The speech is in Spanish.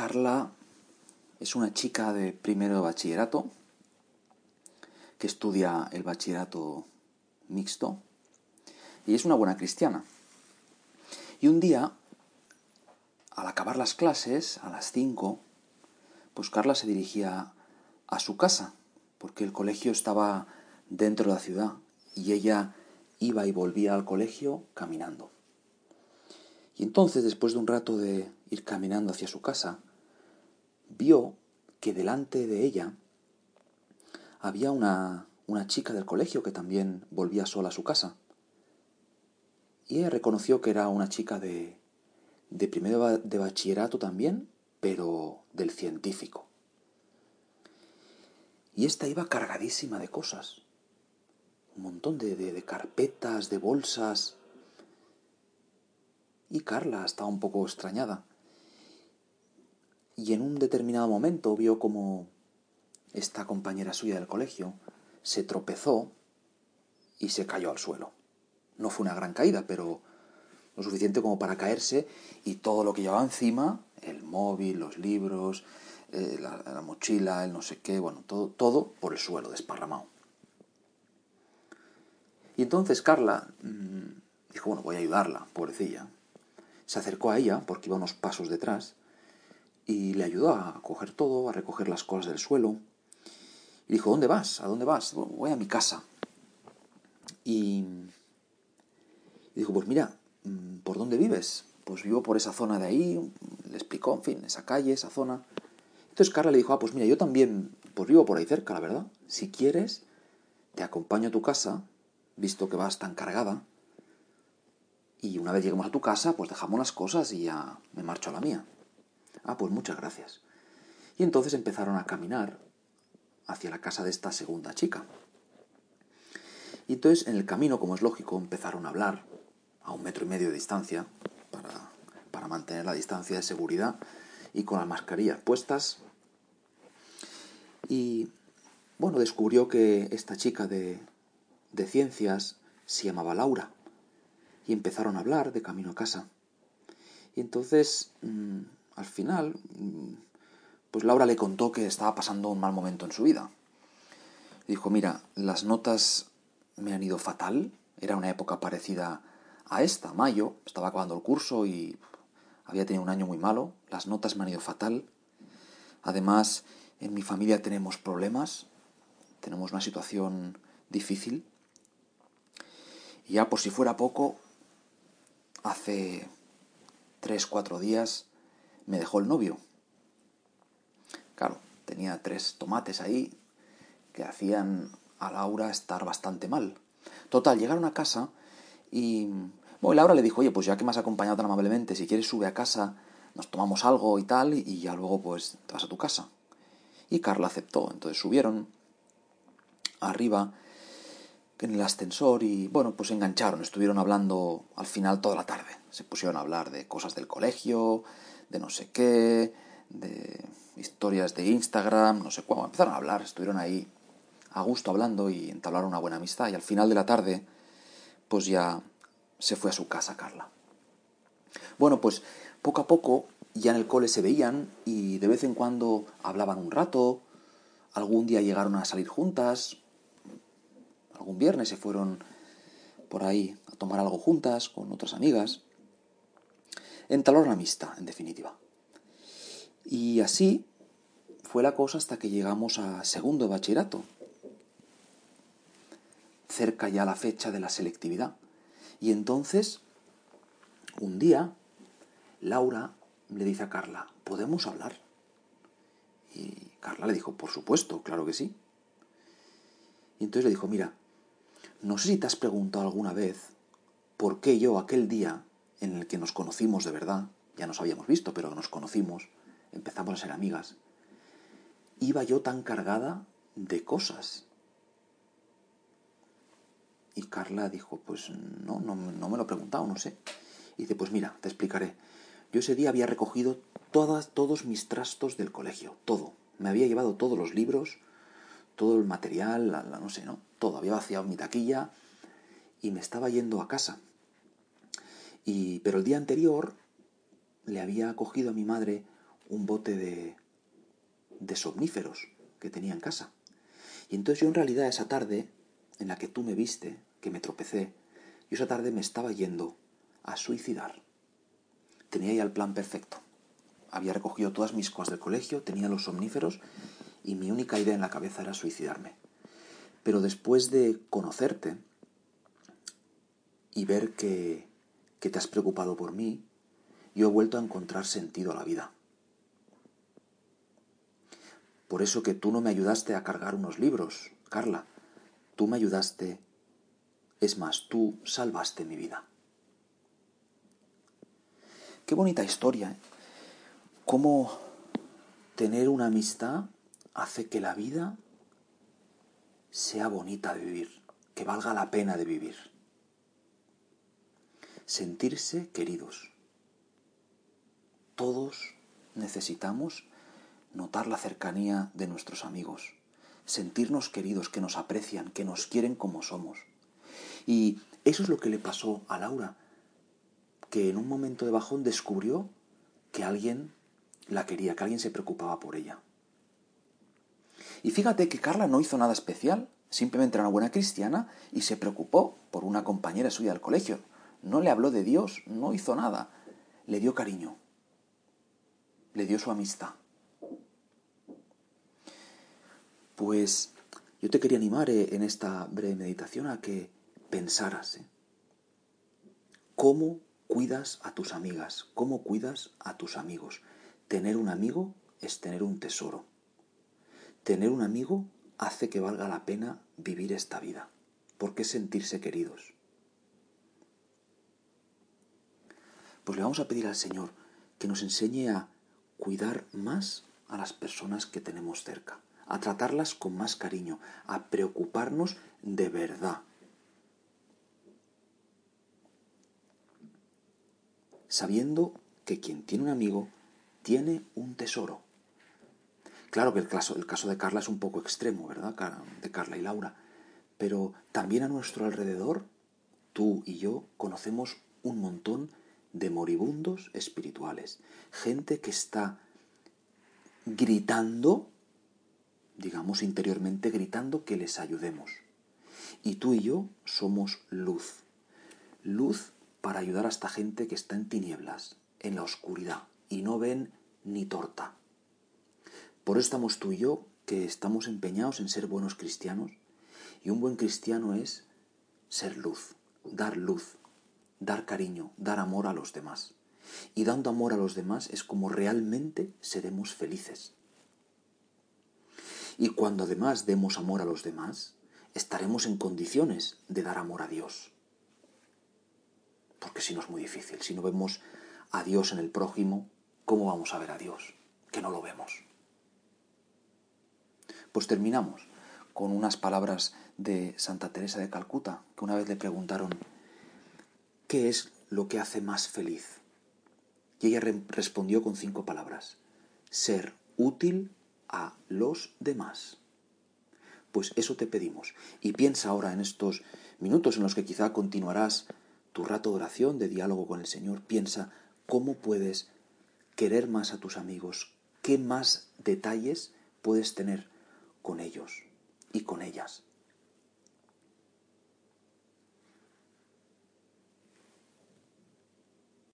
Carla es una chica de primero de bachillerato que estudia el bachillerato mixto y es una buena cristiana. Y un día, al acabar las clases, a las 5, pues Carla se dirigía a su casa, porque el colegio estaba dentro de la ciudad y ella iba y volvía al colegio caminando. Y entonces, después de un rato de ir caminando hacia su casa, vio que delante de ella había una, una chica del colegio que también volvía sola a su casa. Y ella reconoció que era una chica de, de primero de bachillerato también, pero del científico. Y esta iba cargadísima de cosas. Un montón de, de, de carpetas, de bolsas. Y Carla estaba un poco extrañada. Y en un determinado momento vio como esta compañera suya del colegio se tropezó y se cayó al suelo. No fue una gran caída, pero lo suficiente como para caerse y todo lo que llevaba encima, el móvil, los libros, eh, la, la, mochila, el no sé qué, bueno, todo, todo por el suelo, desparramado. Y entonces Carla mmm, dijo, bueno, voy a ayudarla, pobrecilla. Se acercó a ella, porque iba unos pasos detrás, y le ayudó a coger todo, a recoger las cosas del suelo. Y dijo, ¿dónde vas? ¿A dónde vas? Voy a mi casa. Y dijo, pues mira, mm, ¿por dónde vives? Pues vivo por esa zona de ahí, le explicó, en fin, esa calle, esa zona. Entonces Carla le dijo, ah, pues mira, yo también, pues vivo por ahí cerca, la verdad. Si quieres, te acompaño a tu casa, visto que vas tan cargada. Y una vez lleguemos a tu casa, pues dejamos las cosas y ya me marcho a la mía. Ah, pues muchas gracias. Y entonces empezaron a caminar hacia la casa de esta segunda chica. Y entonces en el camino, como es lógico, empezaron a hablar a un metro y medio de distancia para, mantener la distancia de seguridad y con las mascarillas puestas. Y bueno, descubrió que esta chica de, de ciencias se llamaba Laura y empezaron a hablar de camino a casa. Y entonces, mmm, al final, mmm, pues Laura le contó que estaba pasando un mal momento en su vida. Dijo, mira, las notas me han ido fatal, era una época parecida a esta, mayo, estaba acabando el curso y había tenido un año muy malo, las notas me han ido fatal. Además, en mi familia tenemos problemas, tenemos una situación difícil. Y ya por si fuera poco, hace tres, cuatro días me dejó el novio. Claro, tenía tres tomates ahí que hacían a Laura estar bastante mal. Total, llegaron a casa y... Bueno, Laura le dijo, oye, pues ya que me has acompañado tan amablemente, si quieres sube a casa, nos tomamos algo y tal, y ya luego pues te vas a tu casa. Y Carla aceptó, entonces subieron arriba en el ascensor y bueno, pues engancharon, estuvieron hablando al final toda la tarde. Se pusieron a hablar de cosas del colegio, de no sé qué, de historias de Instagram, no sé cuándo. Empezaron a hablar, estuvieron ahí a gusto hablando y entablaron una buena amistad. Y al final de la tarde, pues ya se fue a su casa Carla. Bueno, pues poco a poco ya en el cole se veían y de vez en cuando hablaban un rato, algún día llegaron a salir juntas, algún viernes se fueron por ahí a tomar algo juntas con otras amigas. Entablaron amistad, en definitiva. Y así fue la cosa hasta que llegamos a segundo bachillerato, cerca ya la fecha de la selectividad. Y entonces, un día, Laura le dice a Carla, ¿podemos hablar? Y Carla le dijo, por supuesto, claro que sí. Y entonces le dijo, mira, no sé si te has preguntado alguna vez por qué yo aquel día en el que nos conocimos de verdad, ya nos habíamos visto, pero nos conocimos, empezamos a ser amigas, iba yo tan cargada de cosas. Y Carla dijo, pues no, no, no me lo he preguntado, no sé. Y dice, pues mira, te explicaré. Yo ese día había recogido todas, todos mis trastos del colegio, todo. Me había llevado todos los libros, todo el material, la, no sé, ¿no? Todo. Había vaciado mi taquilla y me estaba yendo a casa. Pero el día anterior le había cogido a mi madre un bote de, de somníferos que tenía en casa. Y entonces yo en realidad esa tarde en la que tú me viste, que me tropecé, yo esa tarde me estaba yendo a suicidar. Tenía ya el plan perfecto. Había recogido todas mis cosas del colegio, tenía los somníferos y mi única idea en la cabeza era suicidarme. Pero después de conocerte y ver que, que te has preocupado por mí, yo he vuelto a encontrar sentido a la vida. Por eso que tú no me ayudaste a cargar unos libros, Carla. Tú me ayudaste. Es más, tú salvaste mi vida. Qué bonita historia. ¿eh? Cómo tener una amistad hace que la vida sea bonita de vivir, que valga la pena de vivir. Sentirse queridos. Todos necesitamos notar la cercanía de nuestros amigos, sentirnos queridos, que nos aprecian, que nos quieren como somos. Y eso es lo que le pasó a Laura, que en un momento de bajón descubrió que alguien la quería, que alguien se preocupaba por ella. Y fíjate que Carla no hizo nada especial, simplemente era una buena cristiana y se preocupó por una compañera suya del colegio. No le habló de Dios, no hizo nada, le dio cariño, le dio su amistad. Pues yo te quería animar eh, en esta breve meditación a que pensaras eh, cómo cuidas a tus amigas, cómo cuidas a tus amigos. Tener un amigo es tener un tesoro. Tener un amigo hace que valga la pena vivir esta vida, porque es sentirse queridos. Pues le vamos a pedir al Señor que nos enseñe a cuidar más a las personas que tenemos cerca a tratarlas con más cariño, a preocuparnos de verdad. Sabiendo que quien tiene un amigo tiene un tesoro. Claro que el caso, el caso de Carla es un poco extremo, ¿verdad? De Carla y Laura. Pero también a nuestro alrededor, tú y yo conocemos un montón de moribundos espirituales. Gente que está gritando digamos interiormente, gritando que les ayudemos. Y tú y yo somos luz. Luz para ayudar a esta gente que está en tinieblas, en la oscuridad, y no ven ni torta. Por eso estamos tú y yo, que estamos empeñados en ser buenos cristianos, y un buen cristiano es ser luz, dar luz, dar cariño, dar amor a los demás. Y dando amor a los demás es como realmente seremos felices. Y cuando además demos amor a los demás, estaremos en condiciones de dar amor a Dios. Porque si no es muy difícil, si no vemos a Dios en el prójimo, ¿cómo vamos a ver a Dios? Que no lo vemos. Pues terminamos con unas palabras de Santa Teresa de Calcuta, que una vez le preguntaron, ¿qué es lo que hace más feliz? Y ella respondió con cinco palabras, ser útil a los demás. Pues eso te pedimos. Y piensa ahora en estos minutos en los que quizá continuarás tu rato de oración, de diálogo con el Señor, piensa cómo puedes querer más a tus amigos, qué más detalles puedes tener con ellos y con ellas.